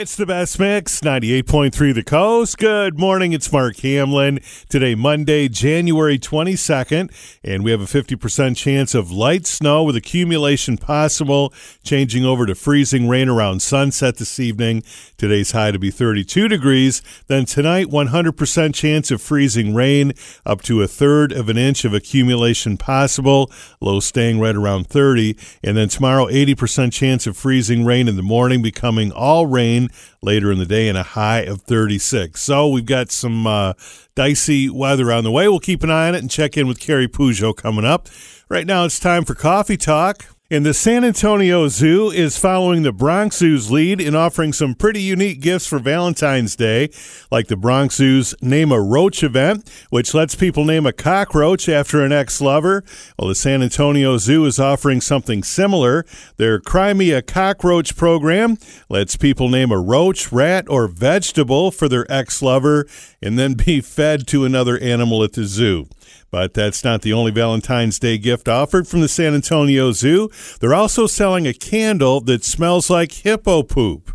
It's the best mix, 98.3 The Coast. Good morning, it's Mark Hamlin. Today, Monday, January 22nd, and we have a 50% chance of light snow with accumulation possible, changing over to freezing rain around sunset this evening. Today's high to be 32 degrees. Then tonight, 100% chance of freezing rain, up to a third of an inch of accumulation possible, low staying right around 30. And then tomorrow, 80% chance of freezing rain in the morning, becoming all rain later in the day and a high of 36. So we've got some uh, dicey weather on the way. We'll keep an eye on it and check in with Carrie Peugeot coming up. Right now, it's time for Coffee Talk. And the San Antonio Zoo is following the Bronx Zoo's lead in offering some pretty unique gifts for Valentine's Day, like the Bronx Zoo's Name a Roach event, which lets people name a cockroach after an ex lover. Well, the San Antonio Zoo is offering something similar. Their Cry Me a Cockroach program lets people name a roach, rat, or vegetable for their ex lover and then be fed to another animal at the zoo. But that's not the only Valentine's Day gift offered from the San Antonio Zoo. They're also selling a candle that smells like hippo poop,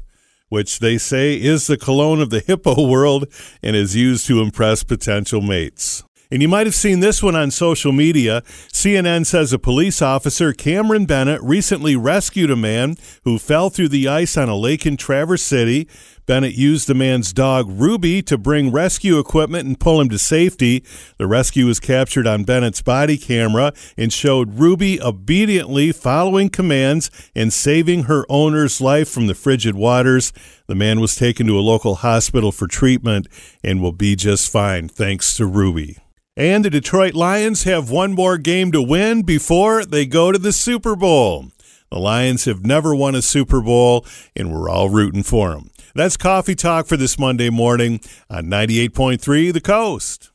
which they say is the cologne of the hippo world and is used to impress potential mates. And you might have seen this one on social media. CNN says a police officer, Cameron Bennett, recently rescued a man who fell through the ice on a lake in Traverse City. Bennett used the man's dog, Ruby, to bring rescue equipment and pull him to safety. The rescue was captured on Bennett's body camera and showed Ruby obediently following commands and saving her owner's life from the frigid waters. The man was taken to a local hospital for treatment and will be just fine, thanks to Ruby. And the Detroit Lions have one more game to win before they go to the Super Bowl. The Lions have never won a Super Bowl, and we're all rooting for them. That's Coffee Talk for this Monday morning on 98.3 The Coast.